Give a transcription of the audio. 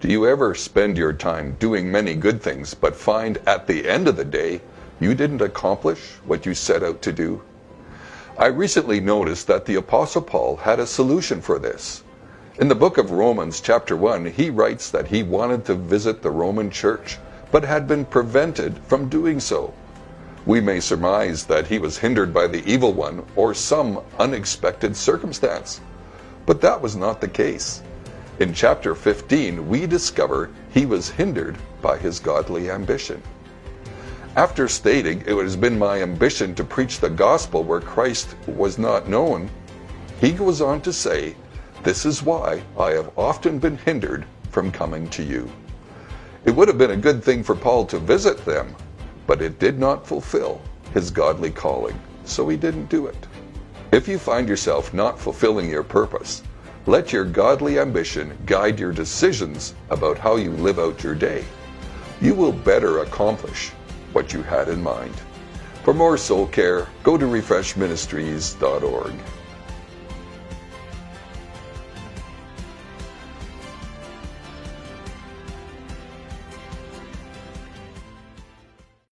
Do you ever spend your time doing many good things, but find at the end of the day you didn't accomplish what you set out to do? I recently noticed that the Apostle Paul had a solution for this. In the book of Romans, chapter 1, he writes that he wanted to visit the Roman church, but had been prevented from doing so. We may surmise that he was hindered by the evil one or some unexpected circumstance. But that was not the case. In chapter 15, we discover he was hindered by his godly ambition. After stating it has been my ambition to preach the gospel where Christ was not known, he goes on to say, This is why I have often been hindered from coming to you. It would have been a good thing for Paul to visit them, but it did not fulfill his godly calling, so he didn't do it. If you find yourself not fulfilling your purpose, let your godly ambition guide your decisions about how you live out your day. You will better accomplish what you had in mind. For more soul care, go to refreshministries.org.